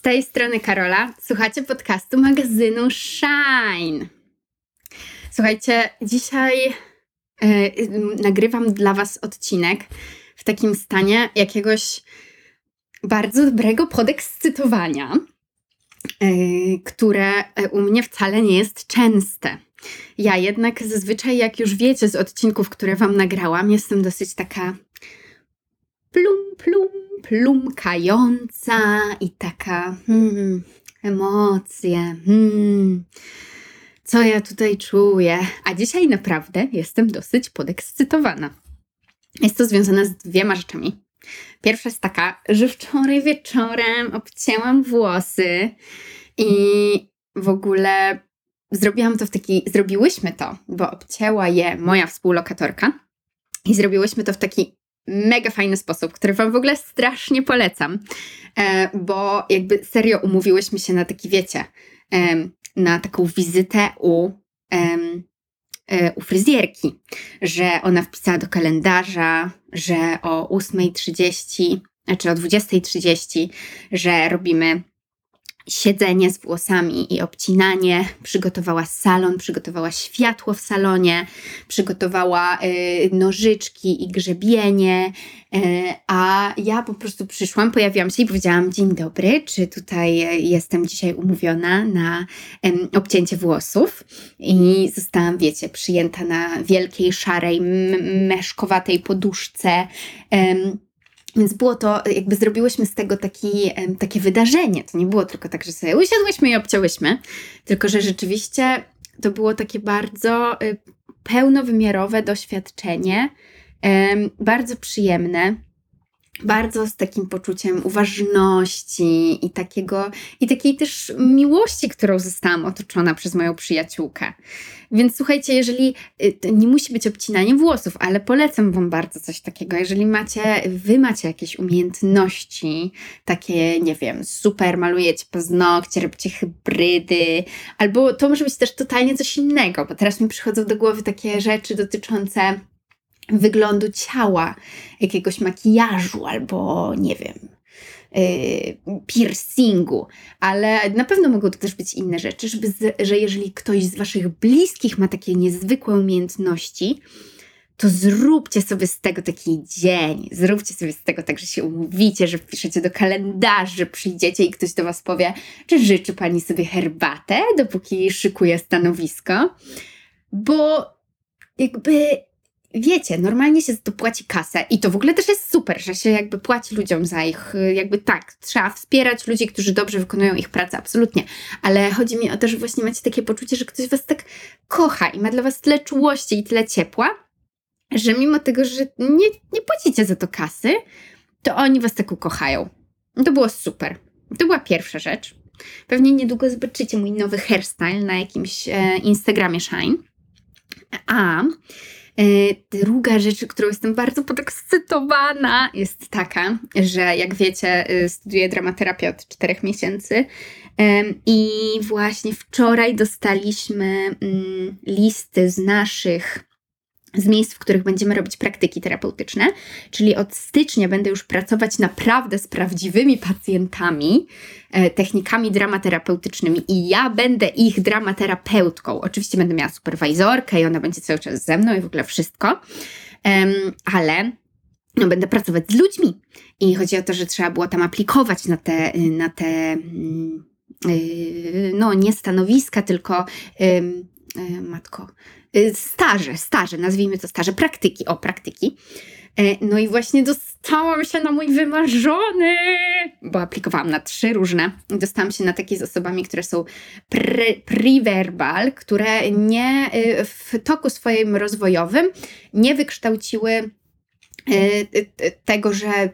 Z tej strony Karola. Słuchacie podcastu magazynu Shine. Słuchajcie, dzisiaj yy, nagrywam dla Was odcinek w takim stanie jakiegoś bardzo dobrego podekscytowania, yy, które u mnie wcale nie jest częste. Ja jednak zazwyczaj, jak już wiecie z odcinków, które Wam nagrałam, jestem dosyć taka plum, plum, plumkająca i taka hmm, emocje. Hmm, co ja tutaj czuję? A dzisiaj naprawdę jestem dosyć podekscytowana. Jest to związane z dwiema rzeczami. Pierwsza jest taka, że wczoraj wieczorem obcięłam włosy i w ogóle zrobiłam to w taki, zrobiłyśmy to, bo obcięła je moja współlokatorka i zrobiłyśmy to w taki mega fajny sposób, który Wam w ogóle strasznie polecam, e, bo jakby serio umówiłyśmy się na taki, wiecie, na taką wizytę u, e, u fryzjerki, że ona wpisała do kalendarza, że o 8.30 czy o 20.30, że robimy siedzenie z włosami i obcinanie, przygotowała salon, przygotowała światło w salonie, przygotowała y, nożyczki i grzebienie, y, a ja po prostu przyszłam, pojawiłam się i powiedziałam dzień dobry, czy tutaj jestem dzisiaj umówiona na y, obcięcie włosów? I zostałam, wiecie, przyjęta na wielkiej, szarej, meszkowatej poduszce więc było to, jakby zrobiłyśmy z tego taki, takie wydarzenie. To nie było tylko tak, że sobie usiadłyśmy i obcięłyśmy, tylko że rzeczywiście to było takie bardzo y, pełnowymiarowe doświadczenie, bardzo przyjemne bardzo z takim poczuciem uważności i takiego, i takiej też miłości, którą zostałam otoczona przez moją przyjaciółkę. Więc słuchajcie, jeżeli y, nie musi być obcinanie włosów, ale polecam Wam bardzo coś takiego. Jeżeli macie, Wy macie jakieś umiejętności, takie, nie wiem, super, malujecie paznokcie, robicie hybrydy, albo to może być też totalnie coś innego, bo teraz mi przychodzą do głowy takie rzeczy dotyczące wyglądu ciała, jakiegoś makijażu albo nie wiem, yy, piercingu, ale na pewno mogą to też być inne rzeczy, żeby z, że jeżeli ktoś z Waszych bliskich ma takie niezwykłe umiejętności, to zróbcie sobie z tego taki dzień. Zróbcie sobie z tego tak, że się umówicie, że wpiszecie do kalendarzy, przyjdziecie i ktoś do Was powie, czy życzy Pani sobie herbatę, dopóki szykuje stanowisko. Bo jakby wiecie, normalnie się to płaci kasę i to w ogóle też jest super, że się jakby płaci ludziom za ich, jakby tak, trzeba wspierać ludzi, którzy dobrze wykonują ich pracę, absolutnie, ale chodzi mi o to, że właśnie macie takie poczucie, że ktoś was tak kocha i ma dla was tyle czułości i tyle ciepła, że mimo tego, że nie, nie płacicie za to kasy, to oni was tak ukochają. To było super. To była pierwsza rzecz. Pewnie niedługo zobaczycie mój nowy hairstyle na jakimś e, Instagramie Shine. A druga rzecz, którą jestem bardzo podekscytowana, jest taka, że jak wiecie, e, studiuję dramaterapię od czterech miesięcy. I właśnie wczoraj dostaliśmy mm, listy z naszych z miejsc, w których będziemy robić praktyki terapeutyczne, czyli od stycznia będę już pracować naprawdę z prawdziwymi pacjentami, e, technikami dramaterapeutycznymi i ja będę ich dramaterapeutką. Oczywiście będę miała superwajzorkę i ona będzie cały czas ze mną i w ogóle wszystko, ale no, będę pracować z ludźmi i chodzi o to, że trzeba było tam aplikować na te, na te mm, y, no nie stanowiska, tylko y, matko, staże, staże, nazwijmy to staże, praktyki, o praktyki. E, no i właśnie dostałam się na mój wymarzony, bo aplikowałam na trzy różne. Dostałam się na takie z osobami, które są pre-verbal, które nie y, w toku swoim rozwojowym nie wykształciły y, tego, że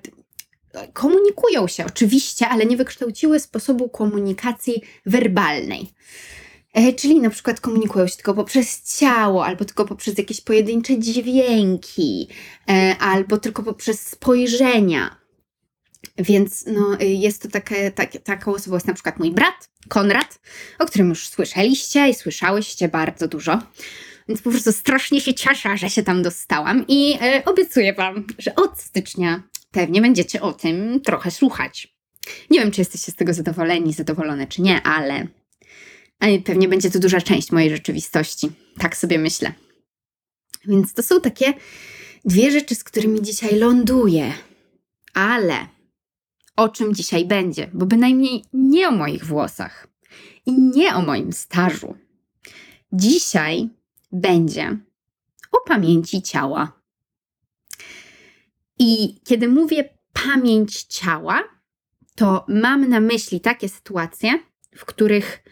komunikują się oczywiście, ale nie wykształciły sposobu komunikacji werbalnej. E, czyli na przykład komunikują się tylko poprzez ciało, albo tylko poprzez jakieś pojedyncze dźwięki, e, albo tylko poprzez spojrzenia. Więc no, jest to takie, tak, taką osobą jest na przykład mój brat, Konrad, o którym już słyszeliście i słyszałyście bardzo dużo. Więc po prostu strasznie się cieszę, że się tam dostałam i e, obiecuję Wam, że od stycznia pewnie będziecie o tym trochę słuchać. Nie wiem, czy jesteście z tego zadowoleni, zadowolone, czy nie, ale pewnie będzie to duża część mojej rzeczywistości. Tak sobie myślę. Więc to są takie dwie rzeczy, z którymi dzisiaj ląduję. Ale o czym dzisiaj będzie? Bo bynajmniej nie o moich włosach i nie o moim stażu. Dzisiaj będzie o pamięci ciała. I kiedy mówię pamięć ciała, to mam na myśli takie sytuacje, w których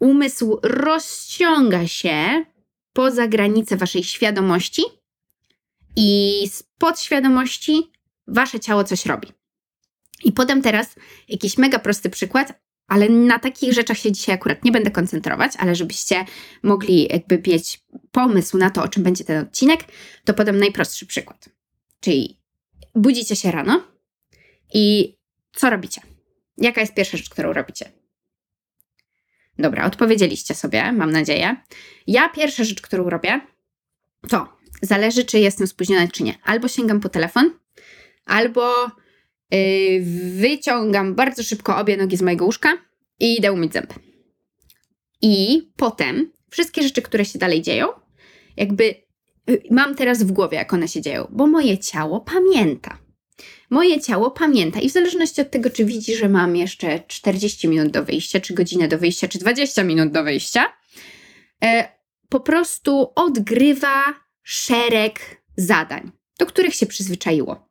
umysł rozciąga się poza granice waszej świadomości i z podświadomości wasze ciało coś robi. I podam teraz jakiś mega prosty przykład, ale na takich rzeczach się dzisiaj akurat nie będę koncentrować, ale żebyście mogli jakby mieć pomysł na to, o czym będzie ten odcinek, to podam najprostszy przykład. Czyli budzicie się rano i co robicie? Jaka jest pierwsza rzecz, którą robicie? Dobra, odpowiedzieliście sobie, mam nadzieję. Ja pierwsza rzecz, którą robię, to zależy, czy jestem spóźniona, czy nie. Albo sięgam po telefon, albo yy, wyciągam bardzo szybko obie nogi z mojego łóżka i idę umyć zęby. I potem wszystkie rzeczy, które się dalej dzieją, jakby yy, mam teraz w głowie, jak one się dzieją, bo moje ciało pamięta. Moje ciało pamięta i w zależności od tego, czy widzi, że mam jeszcze 40 minut do wyjścia, czy godzinę do wyjścia, czy 20 minut do wyjścia, e, po prostu odgrywa szereg zadań, do których się przyzwyczaiło.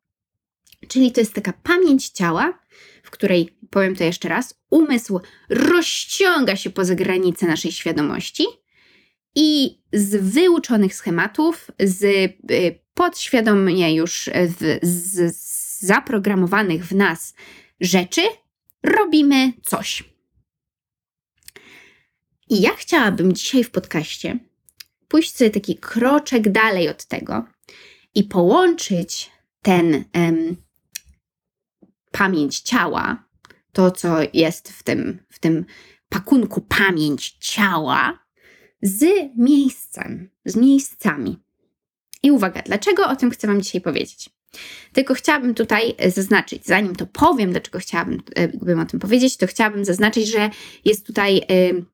Czyli to jest taka pamięć ciała, w której, powiem to jeszcze raz, umysł rozciąga się poza granice naszej świadomości i z wyuczonych schematów, z y, podświadomie już z, z, zaprogramowanych w nas rzeczy, robimy coś. I ja chciałabym dzisiaj w podcaście pójść sobie taki kroczek dalej od tego i połączyć ten em, pamięć ciała, to co jest w tym, w tym pakunku pamięć ciała, z miejscem, z miejscami. I uwaga, dlaczego o tym chcę Wam dzisiaj powiedzieć? Tylko chciałabym tutaj zaznaczyć, zanim to powiem, dlaczego chciałabym bym o tym powiedzieć, to chciałabym zaznaczyć, że jest tutaj y,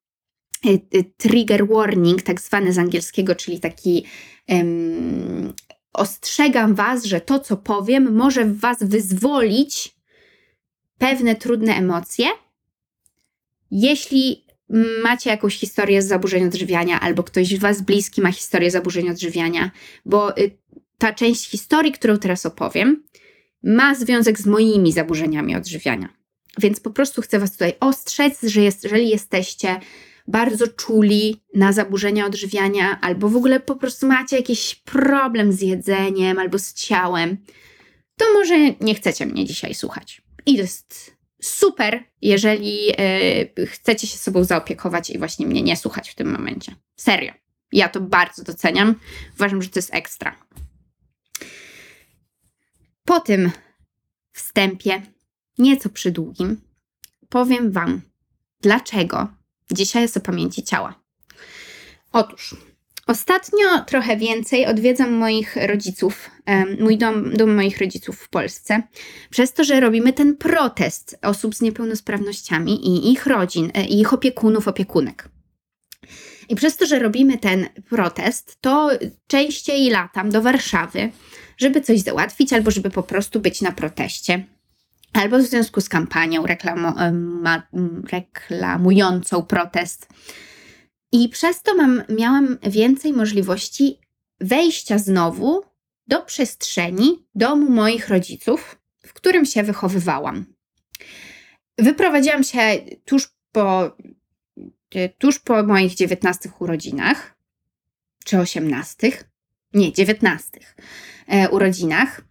y, y, trigger warning, tak zwany z angielskiego, czyli taki ostrzegam Was, że to, co powiem, może w Was wyzwolić pewne trudne emocje. Jeśli macie jakąś historię z zaburzeń odżywiania, albo ktoś z Was bliski ma historię zaburzeń odżywiania, bo ta część historii, którą teraz opowiem, ma związek z moimi zaburzeniami odżywiania. Więc po prostu chcę Was tutaj ostrzec, że jeżeli jesteście bardzo czuli na zaburzenia odżywiania, albo w ogóle po prostu macie jakiś problem z jedzeniem albo z ciałem, to może nie chcecie mnie dzisiaj słuchać. I to jest super, jeżeli yy, chcecie się sobą zaopiekować i właśnie mnie nie słuchać w tym momencie. Serio. Ja to bardzo doceniam. Uważam, że to jest ekstra. Po tym wstępie, nieco przydługim, powiem Wam, dlaczego dzisiaj jest o pamięci ciała. Otóż, ostatnio trochę więcej odwiedzam moich rodziców, mój dom, dom moich rodziców w Polsce, przez to, że robimy ten protest osób z niepełnosprawnościami i ich rodzin, e, i ich opiekunów, opiekunek. I przez to, że robimy ten protest, to częściej latam do Warszawy żeby coś załatwić, albo żeby po prostu być na proteście, albo w związku z kampanią reklamującą protest. I przez to mam, miałam więcej możliwości wejścia znowu do przestrzeni domu moich rodziców, w którym się wychowywałam. Wyprowadziłam się tuż po, tuż po moich 19 urodzinach, czy 18, nie, 19 e, urodzinach.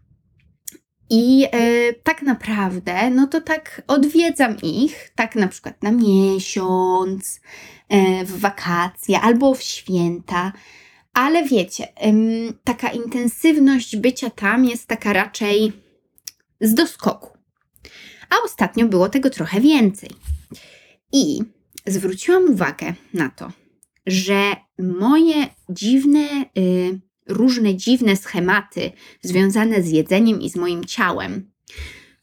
I e, tak naprawdę, no to tak odwiedzam ich, tak na przykład na miesiąc, e, w wakacje albo w święta. Ale wiecie, taka intensywność bycia tam jest taka raczej z doskoku. A ostatnio było tego trochę więcej. I zwróciłam uwagę na to, że moje dziwne y, różne dziwne schematy związane z jedzeniem i z moim ciałem,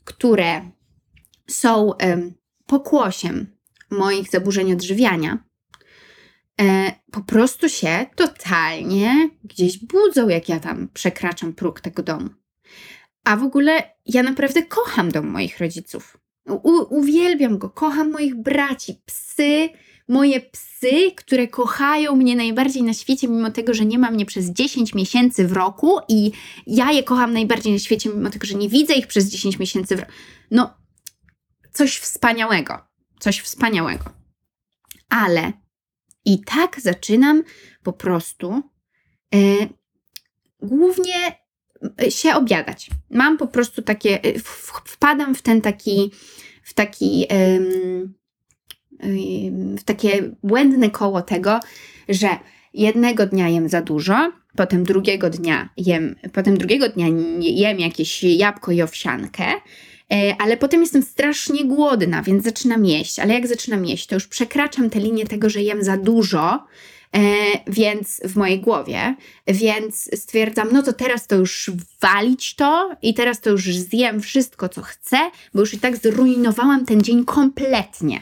które są pokłosiem moich zaburzeń odżywiania, e, po prostu się totalnie gdzieś budzą, jak ja tam przekraczam próg tego domu. A w ogóle ja naprawdę kocham dom moich rodziców. U, uwielbiam go, kocham moich braci, psy, moje psy, które kochają mnie najbardziej na świecie, mimo tego, że nie ma mnie przez 10 miesięcy w roku i ja je kocham najbardziej na świecie, mimo tego, że nie widzę ich przez 10 miesięcy w roku. No, coś wspaniałego, coś wspaniałego. Ale i tak zaczynam po prostu e, głównie e, się obiadać. Mam po prostu takie, e, wpadam w ten taki, w taki, w takie błędne koło tego, że jednego dnia jem za dużo, potem drugiego dnia jem, potem drugiego dnia jem jakieś jabłko i owsiankę, E, ale potem jestem strasznie głodna, więc zaczynam jeść. Ale jak zaczynam jeść, to już przekraczam tę linię tego, że jem za dużo, e, więc w mojej głowie, więc stwierdzam, no to teraz to już walić to i teraz to już zjem wszystko, co chcę, bo już i tak zrujnowałam ten dzień kompletnie.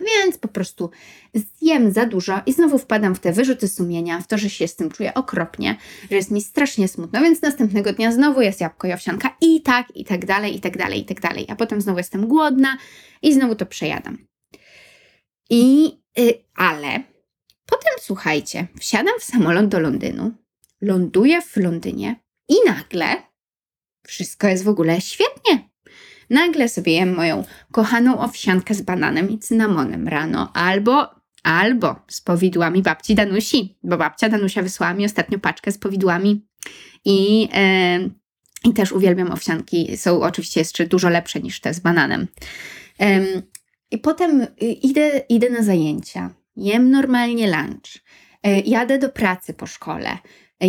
Więc po prostu zjem za dużo i znowu wpadam w te wyrzuty sumienia, w to, że się z tym czuję okropnie, że jest mi strasznie smutno, więc następnego dnia znowu jest jabłko i owsianka i tak, i tak dalej, i tak dalej, i tak dalej. A potem znowu jestem głodna i znowu to przejadam. I, yy, ale potem słuchajcie, wsiadam w samolot do Londynu, ląduję w Londynie i nagle wszystko jest w ogóle świetnie Nagle sobie jem moją kochaną owsiankę z bananem i cynamonem rano, albo, albo z powidłami babci Danusi, bo babcia Danusia wysłała mi ostatnio paczkę z powidłami i, yy, i też uwielbiam owsianki. Są oczywiście jeszcze dużo lepsze niż te z bananem. Yy, I potem idę, idę na zajęcia, jem normalnie lunch, yy, jadę do pracy po szkole,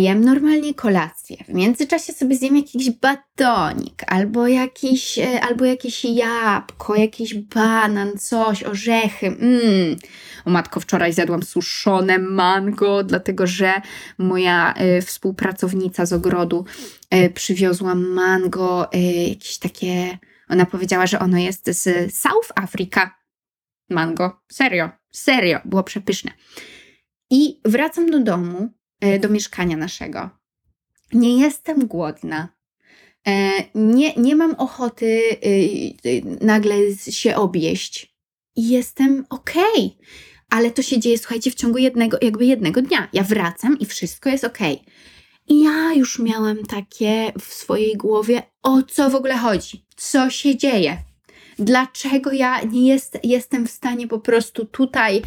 jem normalnie kolację. W międzyczasie sobie zjem jakiś batonik, albo jakiś, e, albo jakieś jabłko, jakiś banan, coś, orzechy. Mm. O matko, wczoraj zjadłam suszone mango, dlatego że moja y, współpracownica z ogrodu y, przywiozła mango, y, jakieś takie... Ona powiedziała, że ono jest z South Africa. Mango. Serio, serio, było przepyszne. I wracam do domu do mieszkania naszego. Nie jestem głodna. E, nie, nie mam ochoty e, nagle się objeść. Jestem okej. Okay. Ale to się dzieje, słuchajcie, w ciągu jednego, jakby jednego dnia. Ja wracam i wszystko jest okej. Okay. I ja już miałam takie w swojej głowie, o co w ogóle chodzi? Co się dzieje? Dlaczego ja nie jest, jestem w stanie po prostu tutaj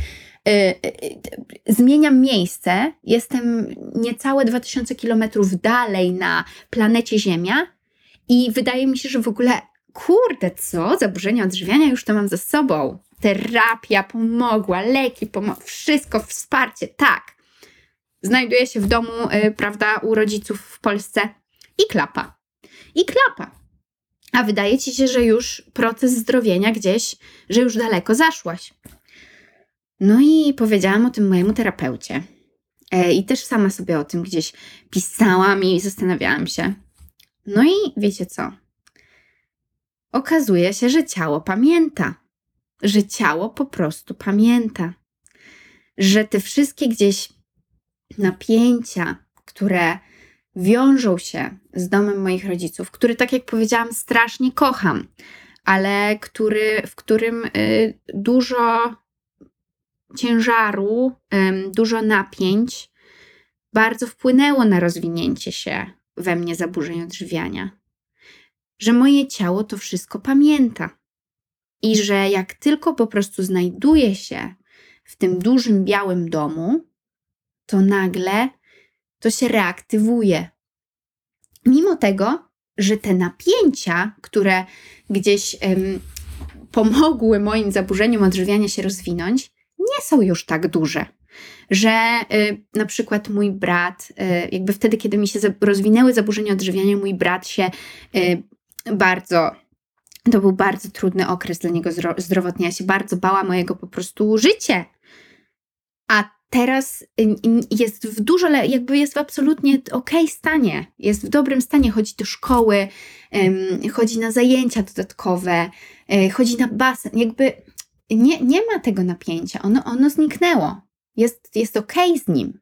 zmieniam miejsce, jestem niecałe 2000 kilometrów dalej na planecie Ziemia i wydaje mi się, że w ogóle, kurde, co? Zaburzenia odżywiania już to mam ze sobą. Terapia pomogła, leki pomogły, wszystko, wsparcie, tak. Znajduję się w domu, prawda, u rodziców w Polsce i klapa. I klapa. A wydaje ci się, że już proces zdrowienia gdzieś, że już daleko zaszłaś. No i powiedziałam o tym mojemu terapeucie. E, I też sama sobie o tym gdzieś pisałam i zastanawiałam się. No i wiecie co? Okazuje się, że ciało pamięta. Że ciało po prostu pamięta. Że te wszystkie gdzieś napięcia, które wiążą się z domem moich rodziców, który, tak jak powiedziałam, strasznie kocham, ale który, w którym y, dużo ciężaru, dużo napięć bardzo wpłynęło na rozwinięcie się we mnie zaburzeń odżywiania. Że moje ciało to wszystko pamięta. I że jak tylko po prostu znajduję się w tym dużym białym domu, to nagle to się reaktywuje. Mimo tego, że te napięcia, które gdzieś pomogły moim zaburzeniom odżywiania się rozwinąć, nie są już tak duże. Że y, na przykład mój brat, y, jakby wtedy, kiedy mi się rozwinęły zaburzenia odżywiania, mój brat się y, bardzo to był bardzo trudny okres dla niego zdrowotnie. Ja się bardzo bała mojego po prostu życia. A teraz jest w dużo, jakby jest w absolutnie okej okay stanie, jest w dobrym stanie, chodzi do szkoły, chodzi na zajęcia dodatkowe, e, chodzi na basen, jakby nie, nie ma tego napięcia, ono, ono zniknęło, jest, jest okej z nim.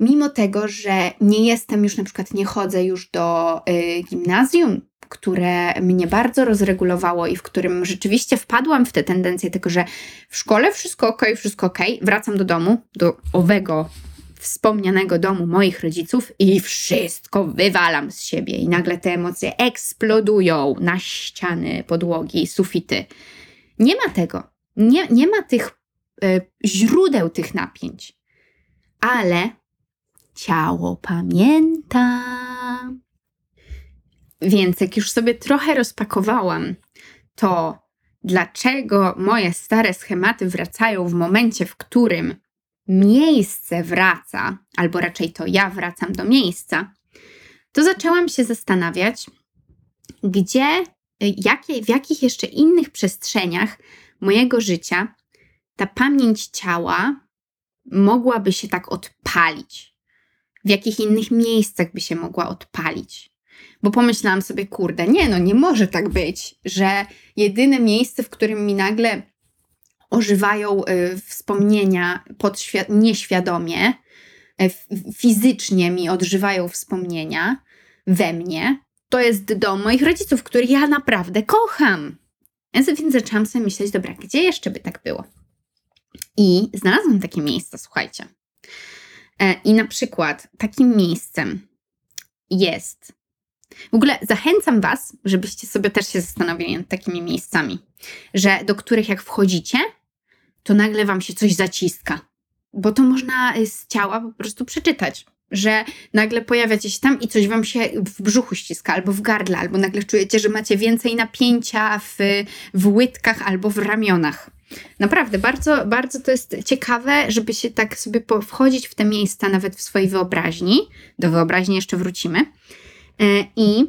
Mimo tego, że nie jestem już, na przykład nie chodzę już do y, gimnazjum, które mnie bardzo rozregulowało i w którym rzeczywiście wpadłam w tę tendencję tego, że w szkole wszystko ok, wszystko ok, wracam do domu, do owego wspomnianego domu moich rodziców i wszystko wywalam z siebie i nagle te emocje eksplodują na ściany, podłogi, sufity. Nie ma tego. Nie, nie ma tych y, źródeł tych napięć. Ale ciało pamięta. Więc jak już sobie trochę rozpakowałam to, dlaczego moje stare schematy wracają w momencie, w którym miejsce wraca, albo raczej to ja wracam do miejsca, to zaczęłam się zastanawiać, gdzie, jakie, w jakich jeszcze innych przestrzeniach mojego życia ta pamięć ciała mogłaby się tak odpalić. W jakich innych miejscach by się mogła odpalić bo pomyślałam sobie, kurde, nie no, nie może tak być, że jedyne miejsce, w którym mi nagle ożywają y, wspomnienia nieświadomie, y, fizycznie mi odżywają wspomnienia we mnie, to jest dom moich rodziców, który ja naprawdę kocham. Więc zaczęłam sobie myśleć, dobra, gdzie jeszcze by tak było? I znalazłam takie miejsca, słuchajcie. E, I na przykład takim miejscem jest w ogóle zachęcam Was, żebyście sobie też się zastanowili nad takimi miejscami, że do których jak wchodzicie, to nagle Wam się coś zaciska. Bo to można z ciała po prostu przeczytać, że nagle pojawiacie się tam i coś Wam się w brzuchu ściska, albo w gardle, albo nagle czujecie, że macie więcej napięcia w, w łydkach albo w ramionach. Naprawdę, bardzo, bardzo to jest ciekawe, żeby się tak sobie wchodzić w te miejsca, nawet w swojej wyobraźni. Do wyobraźni jeszcze wrócimy E, i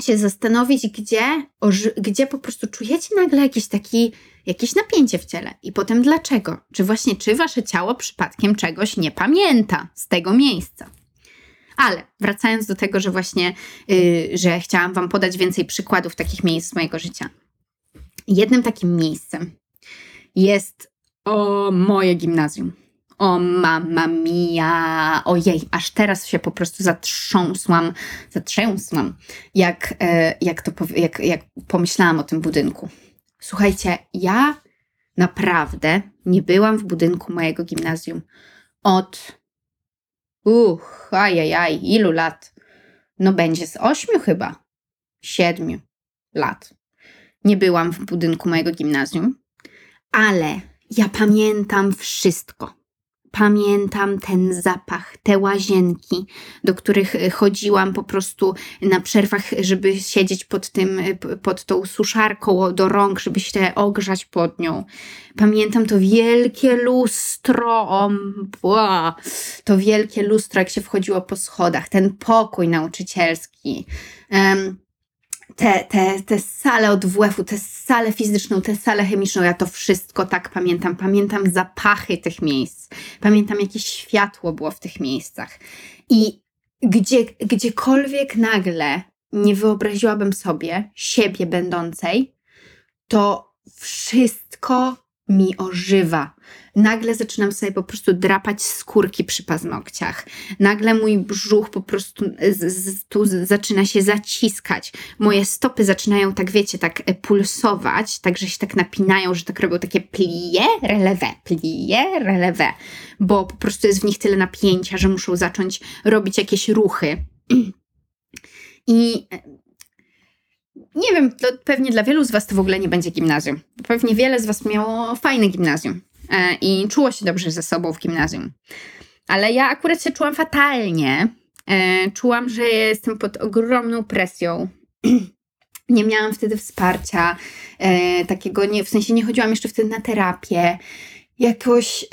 się zastanowić, gdzie, gdzie po prostu czujecie nagle jakiś taki, jakieś napięcie w ciele i potem dlaczego. Czy właśnie, czy wasze ciało przypadkiem czegoś nie pamięta z tego miejsca. Ale wracając do tego, że właśnie, yy, że chciałam wam podać więcej przykładów takich miejsc z mojego życia. Jednym takim miejscem jest o moje gimnazjum. O mamma mia, ojej, aż teraz się po prostu zatrząsłam, zatrzęsłam, jak, e, jak, to, jak, jak pomyślałam o tym budynku. Słuchajcie, ja naprawdę nie byłam w budynku mojego gimnazjum od, uch, ajajaj, ilu lat? No będzie z ośmiu chyba, siedmiu lat. Nie byłam w budynku mojego gimnazjum, ale ja pamiętam wszystko pamiętam ten zapach, te łazienki, do których e, chodziłam po prostu na przerwach, żeby siedzieć pod tym, e, pod tą suszarką do rąk, żeby się ogrzać pod nią. Pamiętam to wielkie lustro, o, to wielkie lustro, jak się wchodziło po schodach, ten pokój nauczycielski. Um, te, te, te sale od WF-u, tę salę fizyczną, tę salę chemiczną, ja to wszystko tak pamiętam. Pamiętam zapachy tych miejsc. Pamiętam, jakie światło było w tych miejscach. I gdzie, gdziekolwiek nagle nie wyobraziłabym sobie siebie będącej, to wszystko mi ożywa. Nagle zaczynam sobie po prostu drapać skórki przy paznokciach. Nagle mój brzuch po prostu z, z, tu zaczyna się zaciskać. Moje stopy zaczynają tak, wiecie, tak e, pulsować, tak, że się tak napinają, że tak robią takie plie, relevé, plie, relevé, bo po prostu jest w nich tyle napięcia, że muszą zacząć robić jakieś ruchy. I e, nie wiem, to pewnie dla wielu z Was to w ogóle nie będzie gimnazjum. Pewnie wiele z Was miało fajne gimnazjum e, i czuło się dobrze ze sobą w gimnazjum. Ale ja akurat się czułam fatalnie. E, czułam, że jestem pod ogromną presją. nie miałam wtedy wsparcia e, takiego, nie, w sensie nie chodziłam jeszcze wtedy na terapię jakoś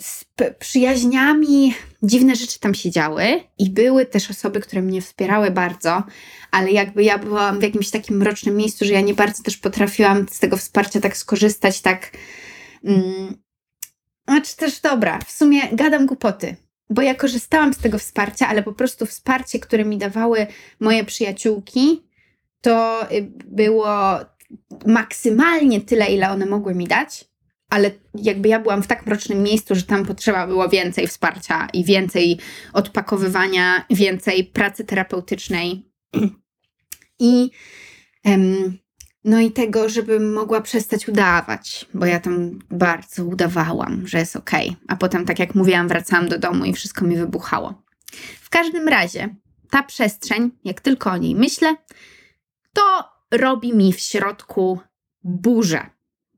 z przyjaźniami dziwne rzeczy tam się działy i były też osoby, które mnie wspierały bardzo, ale jakby ja byłam w jakimś takim mrocznym miejscu, że ja nie bardzo też potrafiłam z tego wsparcia tak skorzystać, tak mm, Znaczy też dobra, w sumie gadam głupoty, bo ja korzystałam z tego wsparcia, ale po prostu wsparcie, które mi dawały moje przyjaciółki, to y, było maksymalnie tyle, ile one mogły mi dać, ale jakby ja byłam w tak mrocznym miejscu, że tam potrzeba było więcej wsparcia i więcej odpakowywania, więcej pracy terapeutycznej. I no i tego, żebym mogła przestać udawać, bo ja tam bardzo udawałam, że jest okej. Okay. A potem, tak jak mówiłam, wracałam do domu i wszystko mi wybuchało. W każdym razie, ta przestrzeń, jak tylko o niej myślę, to robi mi w środku burzę.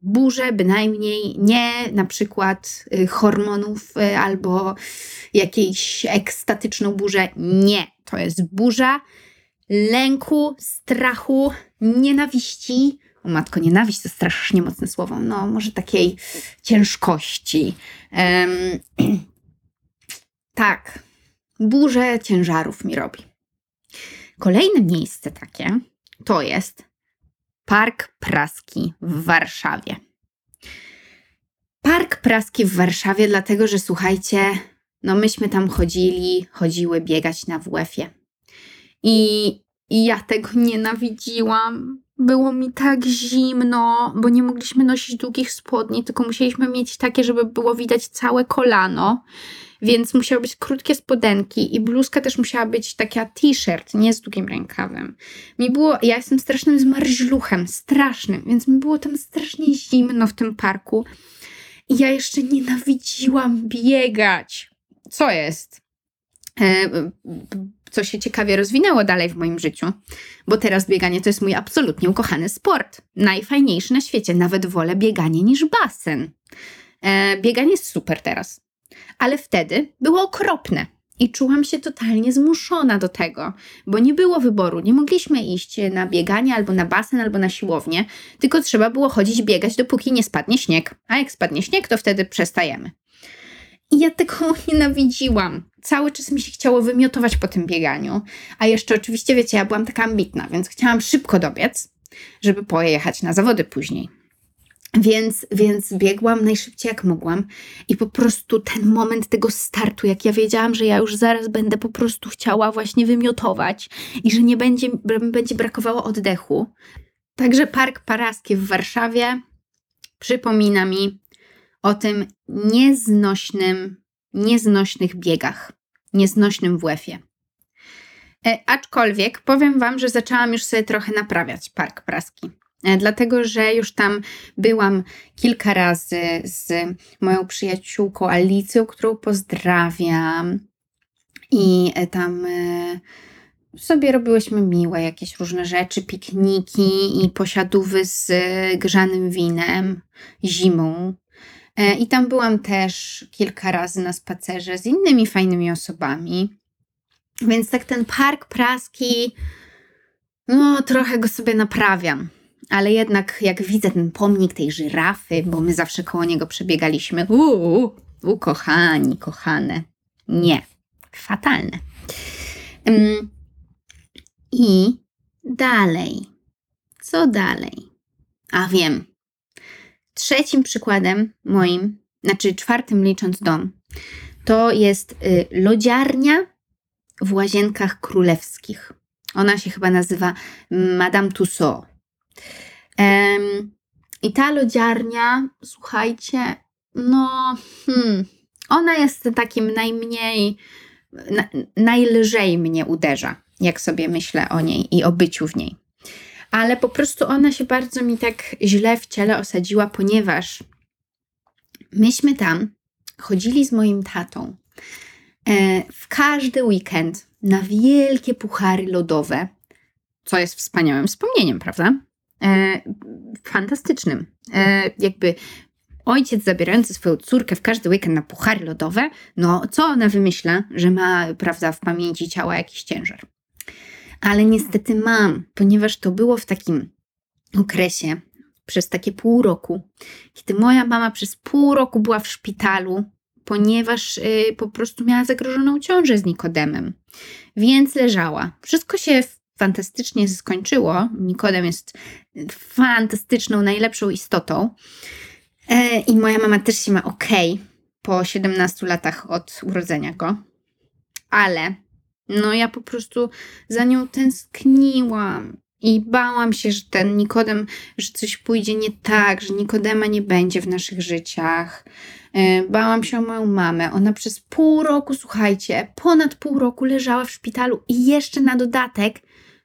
Burzę bynajmniej nie na przykład y, hormonów y, albo jakiejś ekstatyczną burzę. Nie, to jest burza lęku, strachu, nienawiści. O matko, nienawiść to strasznie mocne słowo. No, może takiej ciężkości. Um, tak, burzę ciężarów mi robi. Kolejne miejsce takie to jest Park Praski w Warszawie. Park Praski w Warszawie, dlatego że słuchajcie, no myśmy tam chodzili, chodziły biegać na WF-ie. I, I ja tego nienawidziłam. Było mi tak zimno, bo nie mogliśmy nosić długich spodni, tylko musieliśmy mieć takie, żeby było widać całe kolano. Więc musiały być krótkie spodenki i bluzka też musiała być taka t-shirt, nie z długim rękawem. Mi było, ja jestem strasznym zmarzluchem, strasznym, więc mi było tam strasznie zimno w tym parku. I ja jeszcze nienawidziłam biegać. Co jest? E, co się ciekawie rozwinęło dalej w moim życiu, bo teraz bieganie to jest mój absolutnie ukochany sport. Najfajniejszy na świecie. Nawet wolę bieganie niż basen. E, bieganie jest super teraz, ale wtedy było okropne. I czułam się totalnie zmuszona do tego, bo nie było wyboru. Nie mogliśmy iść na bieganie albo na basen, albo na siłownię, tylko trzeba było chodzić biegać, dopóki nie spadnie śnieg. A jak spadnie śnieg, to wtedy przestajemy. I ja tego nienawidziłam. Cały czas mi się chciało wymiotować po tym bieganiu. A jeszcze oczywiście, wiecie, ja byłam taka ambitna, więc chciałam szybko dobiec, żeby pojechać na zawody później. Więc, więc biegłam najszybciej jak mogłam i po prostu ten moment tego startu, jak ja wiedziałam, że ja już zaraz będę po prostu chciała właśnie wymiotować i że nie będzie, będzie brakowało oddechu. Także Park Paraski w Warszawie przypomina mi o tym nieznośnym, nieznośnych biegach, nieznośnym WF-ie. E, aczkolwiek powiem Wam, że zaczęłam już sobie trochę naprawiać Park Praski. E, dlatego, że już tam byłam kilka razy z moją przyjaciółką Alicją, którą pozdrawiam. I e, tam e, sobie robiłyśmy miłe jakieś różne rzeczy, pikniki i posiadówy z grzanym winem zimą. I tam byłam też kilka razy na spacerze z innymi fajnymi osobami. Więc tak ten park praski, no trochę go sobie naprawiam. Ale jednak jak widzę ten pomnik tej żyrafy, bo my zawsze koło niego przebiegaliśmy, uuu, u, kochani, kochane. Nie, fatalne. I dalej. Co dalej? A wiem. Trzecim przykładem moim, znaczy czwartym licząc dom, to jest y, lodziarnia w Łazienkach Królewskich. Ona się chyba nazywa Madame Tussaud. I ta lodziarnia, słuchajcie, no, hmm, ona jest takim najmniej, na, najlżej mnie uderza, jak sobie myślę o niej i o byciu w niej. Ale po prostu ona się bardzo mi tak źle w ciele osadziła, ponieważ myśmy tam chodzili z moim tatą e, w każdy weekend na wielkie puchary lodowe, co jest wspaniałym wspomnieniem, prawda? E, fantastycznym. E, jakby ojciec zabierający swoją córkę w każdy weekend na puchary lodowe, no co ona wymyśla, że ma, prawda, w pamięci ciała jakiś ciężar. Ale niestety mam, ponieważ to było w takim okresie, przez takie pół roku, kiedy moja mama przez pół roku była w szpitalu, ponieważ y, po prostu miała zagrożoną ciążę z Nikodemem. Więc leżała. Wszystko się fantastycznie skończyło. Nikodem jest fantastyczną, najlepszą istotą. E, I moja mama też się ma ok. po 17 latach od urodzenia go. Ale no ja po prostu za nią tęskniłam. I bałam się, że ten Nikodem, że coś pójdzie nie tak, że Nikodema nie będzie w naszych życiach. E, bałam się o moją mamę. Ona przez pół roku, słuchajcie, ponad pół roku leżała w szpitalu i jeszcze na dodatek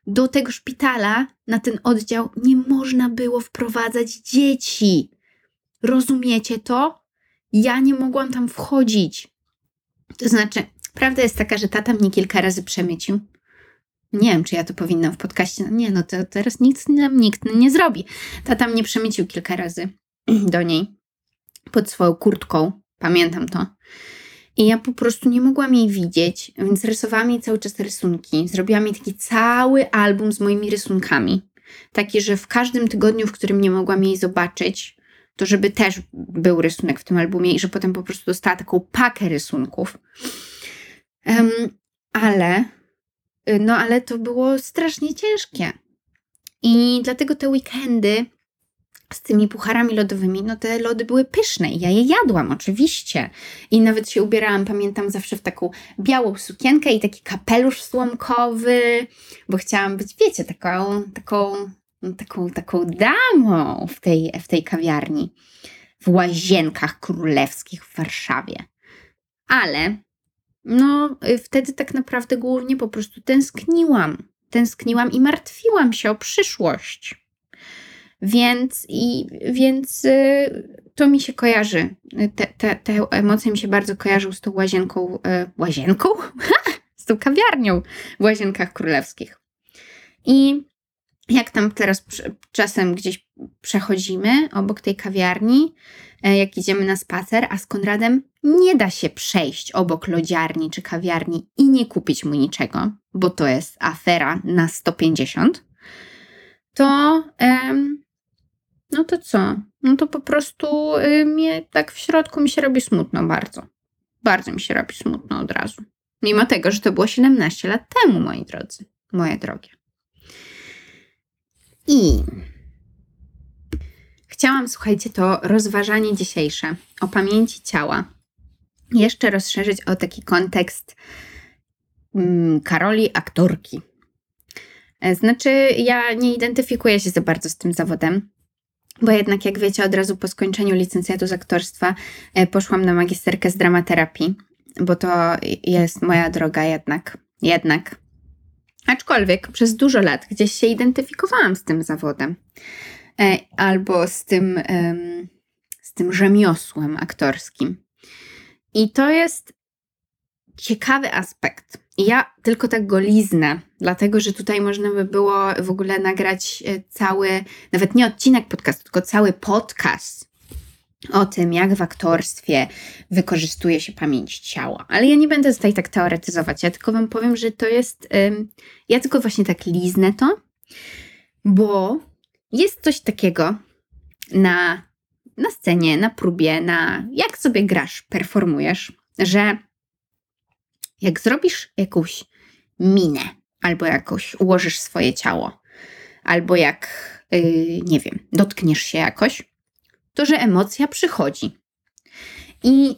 do tego szpitala, na ten oddział, nie można było wprowadzać dzieci. Rozumiecie to? Ja nie mogłam tam wchodzić. To znaczy, prawda jest taka, że tata mnie kilka razy przemycił. Nie wiem, czy ja to powinnam w podcaście. Nie, no to teraz nic nam nikt nie zrobi. Tata mnie przemycił kilka razy do niej pod swoją kurtką. Pamiętam to. I ja po prostu nie mogłam jej widzieć, więc rysowałam jej cały czas rysunki. Zrobiłam jej taki cały album z moimi rysunkami. Taki, że w każdym tygodniu, w którym nie mogłam jej zobaczyć, to żeby też był rysunek w tym albumie i że potem po prostu dostała taką pakę rysunków. Um, ale, no ale to było strasznie ciężkie. I dlatego te weekendy z tymi pucharami lodowymi, no te lody były pyszne i ja je jadłam oczywiście. I nawet się ubierałam, pamiętam zawsze w taką białą sukienkę i taki kapelusz słomkowy, bo chciałam być, wiecie, taką, taką, taką, taką damą w tej, w tej kawiarni, w łazienkach królewskich w Warszawie. Ale no wtedy tak naprawdę głównie po prostu tęskniłam. Tęskniłam i martwiłam się o przyszłość więc, i, więc y, to mi się kojarzy. Te, te, te emocje mi się bardzo kojarzą z tą łazienką. Y, łazienką? z tą kawiarnią w Łazienkach Królewskich. I jak tam teraz czasem gdzieś przechodzimy obok tej kawiarni, e, jak idziemy na spacer, a z Konradem nie da się przejść obok lodziarni czy kawiarni i nie kupić mu niczego, bo to jest afera na 150, to to co? No to po prostu y, mnie tak w środku mi się robi smutno bardzo. Bardzo mi się robi smutno od razu. Mimo tego, że to było 17 lat temu, moi drodzy, moje drogie. I chciałam, słuchajcie, to rozważanie dzisiejsze o pamięci ciała jeszcze rozszerzyć o taki kontekst mm, Karoli aktorki. E, znaczy, ja nie identyfikuję się za bardzo z tym zawodem. Bo jednak, jak wiecie, od razu po skończeniu licencjatu z aktorstwa e, poszłam na magisterkę z dramaterapii, bo to jest moja droga jednak. Jednak. Aczkolwiek przez dużo lat gdzieś się identyfikowałam z tym zawodem. E, albo z tym, z tym rzemiosłem aktorskim. I to jest ciekawy aspekt. Ja tylko tak go liznę, dlatego że tutaj można by było w ogóle nagrać e, cały, nawet nie odcinek podcastu, tylko cały podcast o tym, jak w aktorstwie wykorzystuje się pamięć ciała. Ale ja nie będę tutaj tak teoretyzować, ja tylko Wam powiem, że to jest. Ja tylko właśnie tak liznę to, bo jest coś takiego na, na scenie, na próbie, na jak sobie grasz, performujesz, że jak zrobisz jakąś minę, albo jakoś ułożysz swoje ciało, albo jak, yy, nie wiem, dotkniesz się jakoś, to że emocja przychodzi. I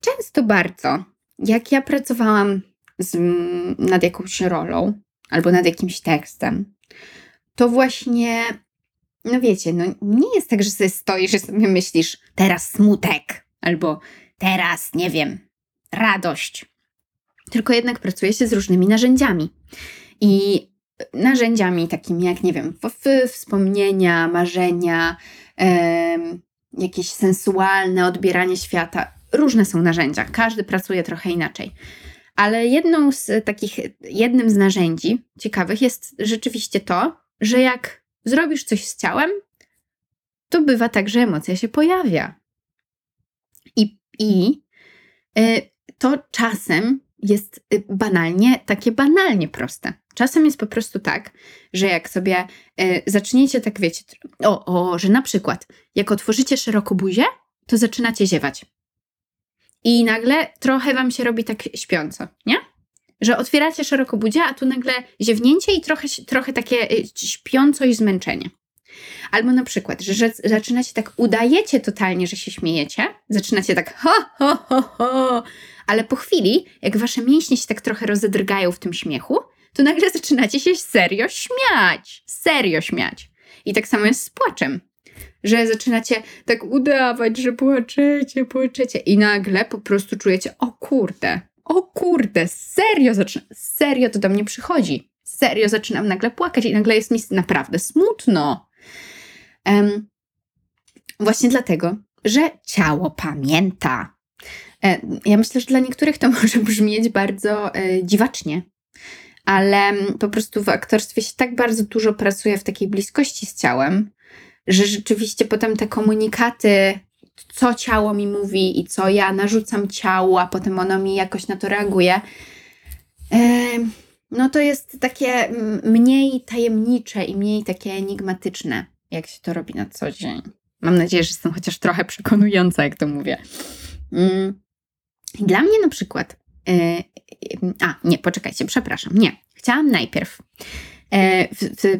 często bardzo, jak ja pracowałam z, nad jakąś rolą albo nad jakimś tekstem, to właśnie, no wiecie, no nie jest tak, że sobie stoisz, że sobie myślisz, teraz smutek, albo teraz, nie wiem, radość tylko jednak pracuje się z różnymi narzędziami. I narzędziami takimi jak, nie wiem, wspomnienia, marzenia, jakieś sensualne odbieranie świata. Różne są narzędzia, każdy pracuje trochę inaczej. Ale jedną z takich, jednym z narzędzi ciekawych jest rzeczywiście to, że jak zrobisz coś z ciałem, to bywa tak, że emocja się pojawia. I, i y, to czasem jest y, banalnie, takie banalnie proste. Czasem jest po prostu tak, że jak sobie y, zaczniecie tak, wiecie, o, o, że na przykład jak otworzycie szeroko buzię, to zaczynacie ziewać. I nagle trochę wam się robi tak śpiąco, nie? Że otwieracie szeroko buzię, a tu nagle ziewnięcie i trochę, trochę takie y, śpiąco i zmęczenie. Albo na przykład, że, że zaczynacie tak, udajecie totalnie, że się śmiejecie, zaczynacie tak ha, ha, ha, ha, ale po chwili, jak wasze mięśnie się tak trochę rozedrgają w tym śmiechu, to nagle zaczynacie się serio śmiać. Serio śmiać. I tak samo jest z płaczem. Że zaczynacie tak udawać, że płaczecie, płaczecie i nagle po prostu czujecie, o kurde, o kurde, serio, zaczyna, serio to do mnie przychodzi. Serio zaczynam nagle płakać i nagle jest mi naprawdę smutno. Um, właśnie dlatego, że ciało pamięta. E, ja myślę, że dla niektórych to może brzmieć bardzo e, dziwacznie, ale po prostu w aktorstwie się tak bardzo dużo pracuje w takiej bliskości z ciałem, że rzeczywiście potem te komunikaty, co ciało mi mówi i co ja narzucam ciału, a potem ono mi jakoś na to reaguje, no to jest takie mniej tajemnicze i mniej takie enigmatyczne, jak się to robi na co dzień. Mam nadzieję, że jestem chociaż trochę przekonująca, jak to mówię. Mm. Dla mnie na przykład. E, a, nie, poczekajcie, przepraszam. Nie. Chciałam najpierw e,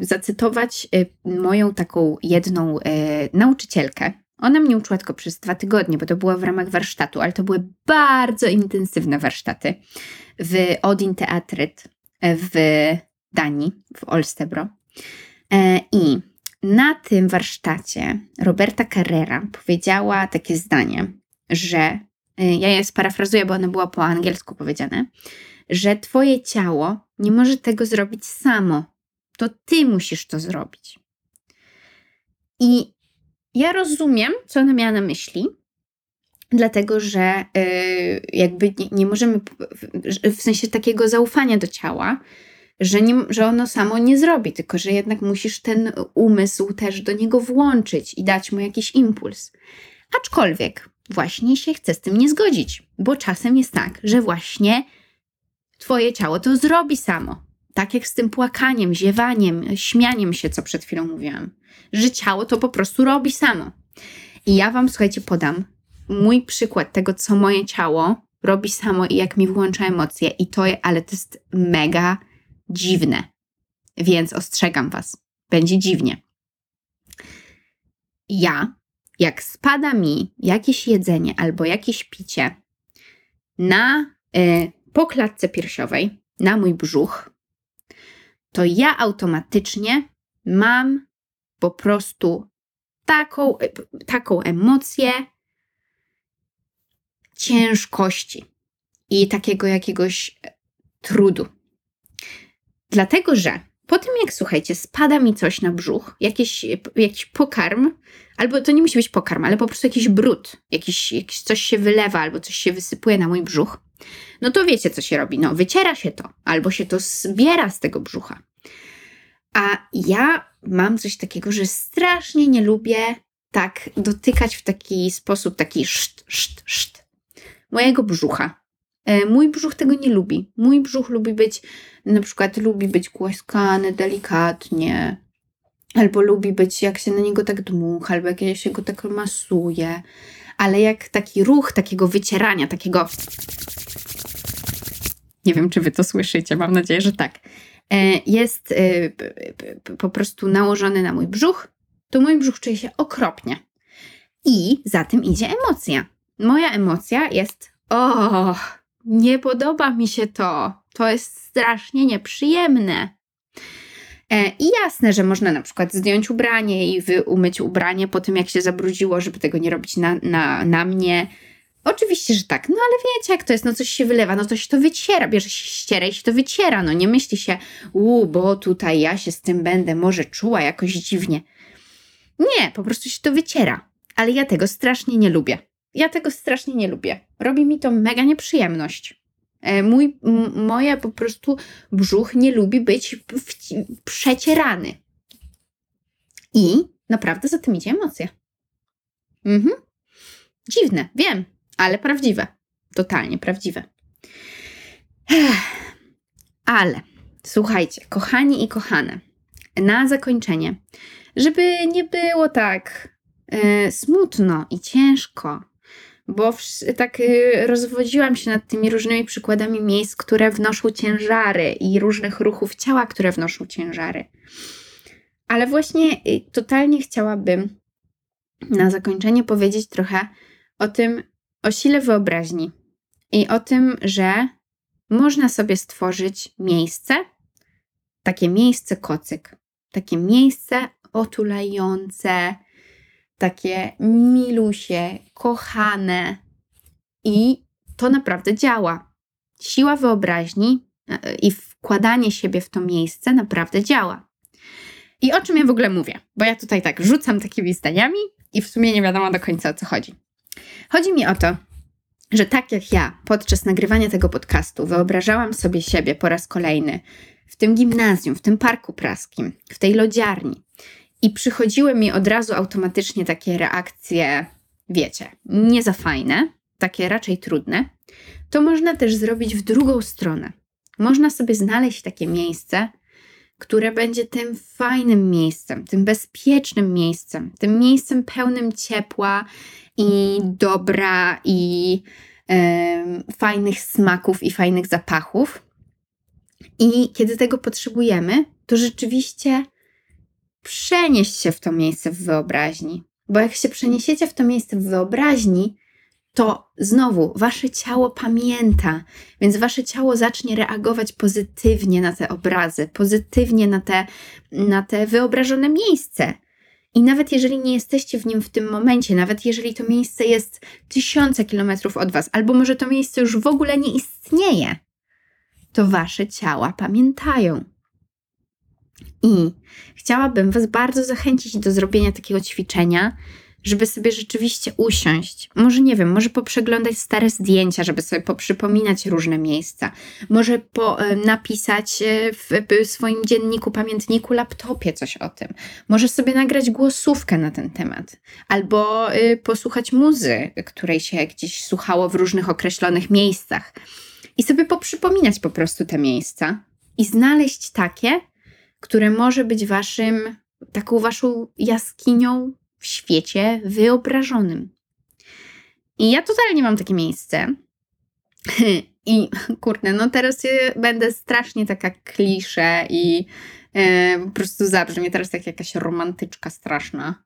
zacytować e, moją taką jedną nauczycielkę. Ona mnie uczyła tylko przez dwa tygodnie, bo to było w ramach warsztatu, ale to były bardzo intensywne warsztaty w Odin Teatryt w Danii, w Olstebro. I na tym warsztacie Roberta Carrera powiedziała takie zdanie, że y, ja je sparafrazuję, bo ono było po angielsku powiedziane, że twoje ciało nie może tego zrobić samo. To ty musisz to zrobić. I ja rozumiem, co ona miała na myśli, dlatego że yy, jakby nie, nie, możemy, w sensie takiego zaufania do ciała, że, nie, że ono samo nie zrobi, tylko że jednak musisz ten umysł też do niego włączyć i dać mu jakiś impuls. Aczkolwiek właśnie się chce z tym nie zgodzić, bo czasem jest tak, że właśnie twoje ciało to zrobi samo. Tak jak z tym płakaniem, ziewaniem, śmianiem się, co przed chwilą mówiłam. Że ciało to po prostu robi samo. I ja wam, słuchajcie, podam mój przykład tego, co moje ciało robi samo i jak mi włącza emocje. I to, ale to jest mega dziwne. Więc ostrzegam was, będzie dziwnie. Ja jak spada mi jakieś jedzenie albo jakieś picie na y, piersiowej, na mój brzuch, to ja automatycznie mam po prostu taką, taką emocję ciężkości i takiego jakiegoś trudu. Dlatego, że po tym jak słuchajcie, spada mi coś na brzuch, jakiś, jakiś pokarm, albo to nie musi być pokarm, ale po prostu jakiś brud, jakiś, jakiś coś się wylewa, albo coś się wysypuje na mój brzuch, no to wiecie, co się robi. No, wyciera się to, albo się to zbiera z tego brzucha. A ja mam coś takiego, że strasznie nie lubię tak dotykać w taki sposób, taki szt, szt, szt, mojego brzucha. E, mój brzuch tego nie lubi. Mój brzuch lubi być, na przykład lubi być głaskany delikatnie, albo lubi być, jak się na niego tak dmucha, albo jak się go tak masuje. Ale jak taki ruch takiego wycierania, takiego. Nie wiem, czy wy to słyszycie, mam nadzieję, że tak. E, jest e, po prostu nałożony na mój brzuch, to mój brzuch czuje się okropnie. I za tym idzie emocja. Moja emocja jest. O, nie podoba mi się to. To jest strasznie nieprzyjemne. E, I jasne, że można na przykład zdjąć ubranie i umyć ubranie po tym, jak się zabrudziło, żeby tego nie robić na, na, na mnie. Oczywiście, że tak, no ale wiecie, jak to jest, no coś się wylewa, no się to wyciera, bierze się ściera i się to wyciera, no nie myśli się, u, bo tutaj ja się z tym będę może czuła jakoś dziwnie. Nie, po prostu się to wyciera, ale ja tego strasznie nie lubię. Ja tego strasznie nie lubię. Robi mi to mega nieprzyjemność. E, mój, moja po prostu brzuch nie lubi być przecierany. I naprawdę za tym idzie emocja. Mhm. Dziwne, wiem, ale prawdziwe. Totalnie prawdziwe. Ale słuchajcie, kochani i kochane, na zakończenie, żeby nie było tak e, smutno i ciężko, bo tak y, rozwodziłam się nad tymi różnymi przykładami miejsc, które wnoszą ciężary i różnych ruchów ciała, które wnoszą ciężary. ale właśnie y, totalnie chciałabym na zakończenie powiedzieć trochę o tym, o sile wyobraźni i o tym, że można sobie stworzyć miejsce, takie miejsce kocyk, takie miejsce otulające, takie milusie, kochane i to naprawdę działa. Siła wyobraźni e, i wkładanie siebie w to miejsce naprawdę działa. I o czym ja w ogóle mówię? Bo ja tutaj tak rzucam takimi zdaniami i w sumie nie wiadomo do końca o co chodzi. Chodzi mi o to, że tak jak ja podczas nagrywania tego podcastu wyobrażałam sobie siebie po raz kolejny w tym gimnazjum, w tym parku praskim, w tej lodziarni i przychodziły mi od razu automatycznie takie reakcje, wiecie, nie za fajne, takie raczej trudne, to można też zrobić w drugą stronę. Można sobie znaleźć takie miejsce, które będzie tym fajnym miejscem, tym bezpiecznym miejscem, tym miejscem pełnym ciepła i dobra i e, fajnych smaków i fajnych zapachów. I kiedy tego potrzebujemy, to rzeczywiście przenieść się w to miejsce w wyobraźni. Bo jak się przeniesiecie w to miejsce w wyobraźni, to znowu wasze ciało pamięta, więc wasze ciało zacznie reagować pozytywnie na te obrazy, pozytywnie na te, na te wyobrażone miejsce. I nawet jeżeli nie jesteście w nim w tym momencie, nawet jeżeli to miejsce jest tysiące kilometrów od was, albo może to miejsce już w ogóle nie istnieje, to wasze ciała pamiętają. I chciałabym Was bardzo zachęcić do zrobienia takiego ćwiczenia, żeby sobie rzeczywiście usiąść. Może nie wiem, może poprzeglądać stare zdjęcia, żeby sobie poprzypominać różne miejsca. Może po, e, napisać e, w, w swoim dzienniku, pamiętniku, laptopie coś o tym. Może sobie nagrać głosówkę na ten temat. Albo y, posłuchać muzy, której się gdzieś słuchało w różnych określonych miejscach. I sobie poprzypominać po prostu te miejsca. I znaleźć takie, które może być waszym, taką waszą jaskinią w świecie wyobrażonym. I ja totalnie mam takie miejsce. I kurde, no teraz będę strasznie taka klisze i e, po prostu zabrzmie teraz jak jakaś romantyczka straszna.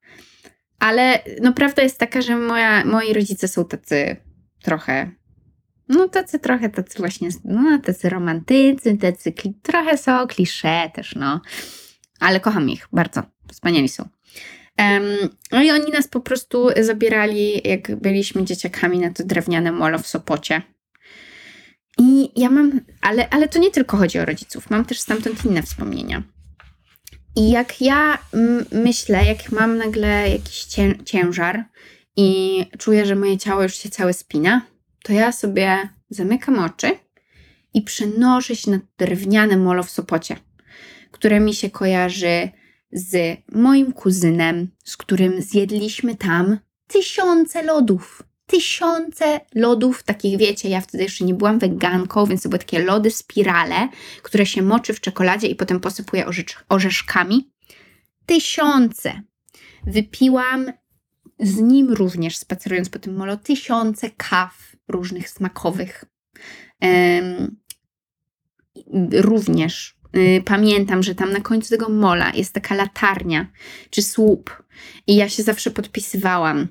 Ale no prawda jest taka, że moja, moi rodzice są tacy trochę, no tacy trochę, tacy właśnie, no tacy romantycy, tacy trochę są klisze też, no. Ale kocham ich bardzo, wspaniali są. No i oni nas po prostu zabierali, jak byliśmy dzieciakami, na to drewniane molo w Sopocie. I ja mam, ale, ale to nie tylko chodzi o rodziców, mam też stamtąd inne wspomnienia. I jak ja myślę, jak mam nagle jakiś cię ciężar i czuję, że moje ciało już się całe spina, to ja sobie zamykam oczy i przenoszę się na drewniane molo w Sopocie, które mi się kojarzy z moim kuzynem, z którym zjedliśmy tam tysiące lodów. Tysiące lodów, takich wiecie, ja wtedy jeszcze nie byłam weganką, więc to były takie lody spirale, które się moczy w czekoladzie i potem posypuje orzeszkami. Tysiące. Wypiłam z nim również, spacerując po tym molo, tysiące kaw różnych smakowych. Również Y, pamiętam, że tam na końcu tego mola jest taka latarnia czy słup i ja się zawsze podpisywałam.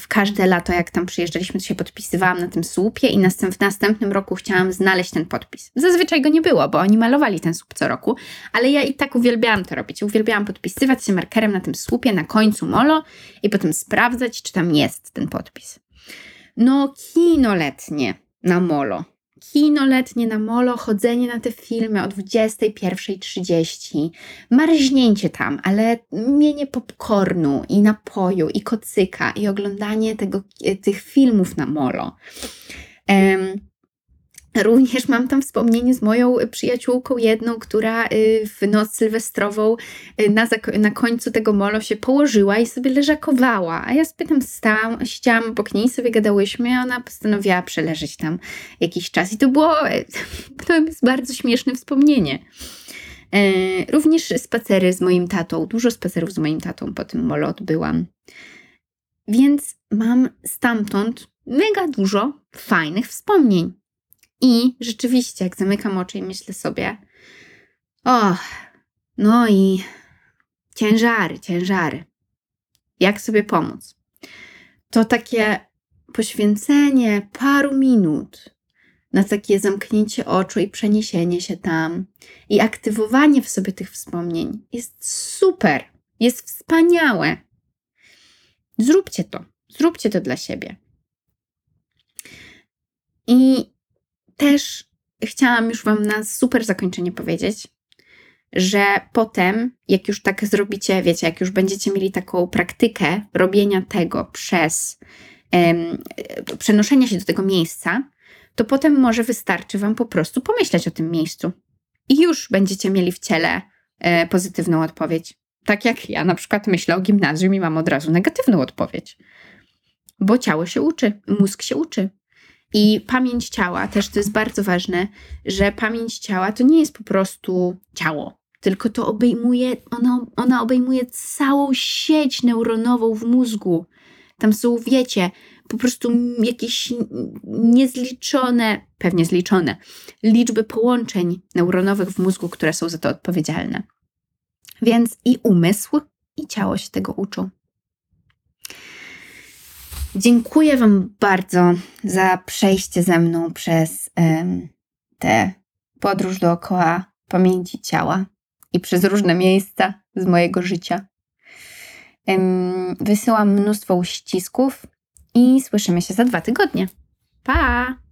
W każde lato, jak tam przyjeżdżaliśmy, to się podpisywałam na tym słupie i w następnym roku chciałam znaleźć ten podpis. Zazwyczaj go nie było, bo oni malowali ten słup co roku, ale ja i tak uwielbiałam to robić. Uwielbiałam podpisywać się markerem na tym słupie na końcu molo i potem sprawdzać, czy tam jest ten podpis. No, kino letnie na molo kino letnie na molo, chodzenie na te filmy o 21.30, marznięcie tam, ale mienie popcornu i napoju i kocyka i oglądanie tego, tych filmów na molo. Um, Również mam tam wspomnienie z moją przyjaciółką jedną, która y, w noc sylwestrową y, na, na końcu tego molo się położyła i sobie leżakowała. A ja sobie tam stałam, siedziałam obok niej, sobie gadałyśmy, a ona postanowiła przeleżeć tam jakiś czas. I to było, to jest bardzo śmieszne wspomnienie. E, również spacery z moim tatą, dużo spacerów z moim tatą po tym molo odbyłam. Więc mam stamtąd mega dużo fajnych wspomnień. I rzeczywiście, jak zamykam oczy i myślę sobie, o, no i ciężary, ciężary. Jak sobie pomóc? To takie poświęcenie paru minut na takie zamknięcie oczu i przeniesienie się tam i aktywowanie w sobie tych wspomnień jest super, jest wspaniałe. Zróbcie to, zróbcie to dla siebie. I też chciałam już Wam na super zakończenie powiedzieć, że potem, jak już tak zrobicie, wiecie, jak już będziecie mieli taką praktykę robienia tego przez um, przenoszenia się do tego miejsca, to potem może wystarczy Wam po prostu pomyśleć o tym miejscu. I już będziecie mieli w ciele e, pozytywną odpowiedź. Tak jak ja na przykład myślę o gimnazjum i mam od razu negatywną odpowiedź. Bo ciało się uczy, mózg się uczy. I pamięć ciała też to jest bardzo ważne, że pamięć ciała to nie jest po prostu ciało, tylko to obejmuje, ona, ona obejmuje całą sieć neuronową w mózgu. Tam są, wiecie, po prostu jakieś niezliczone, pewnie zliczone, liczby połączeń neuronowych w mózgu, które są za to odpowiedzialne. Więc i umysł, i ciało się tego uczą. Dziękuję Wam bardzo za przejście ze mną przez um, tę podróż dookoła pamięci ciała i przez różne miejsca z mojego życia. Um, wysyłam mnóstwo uścisków i słyszymy się za dwa tygodnie. Pa!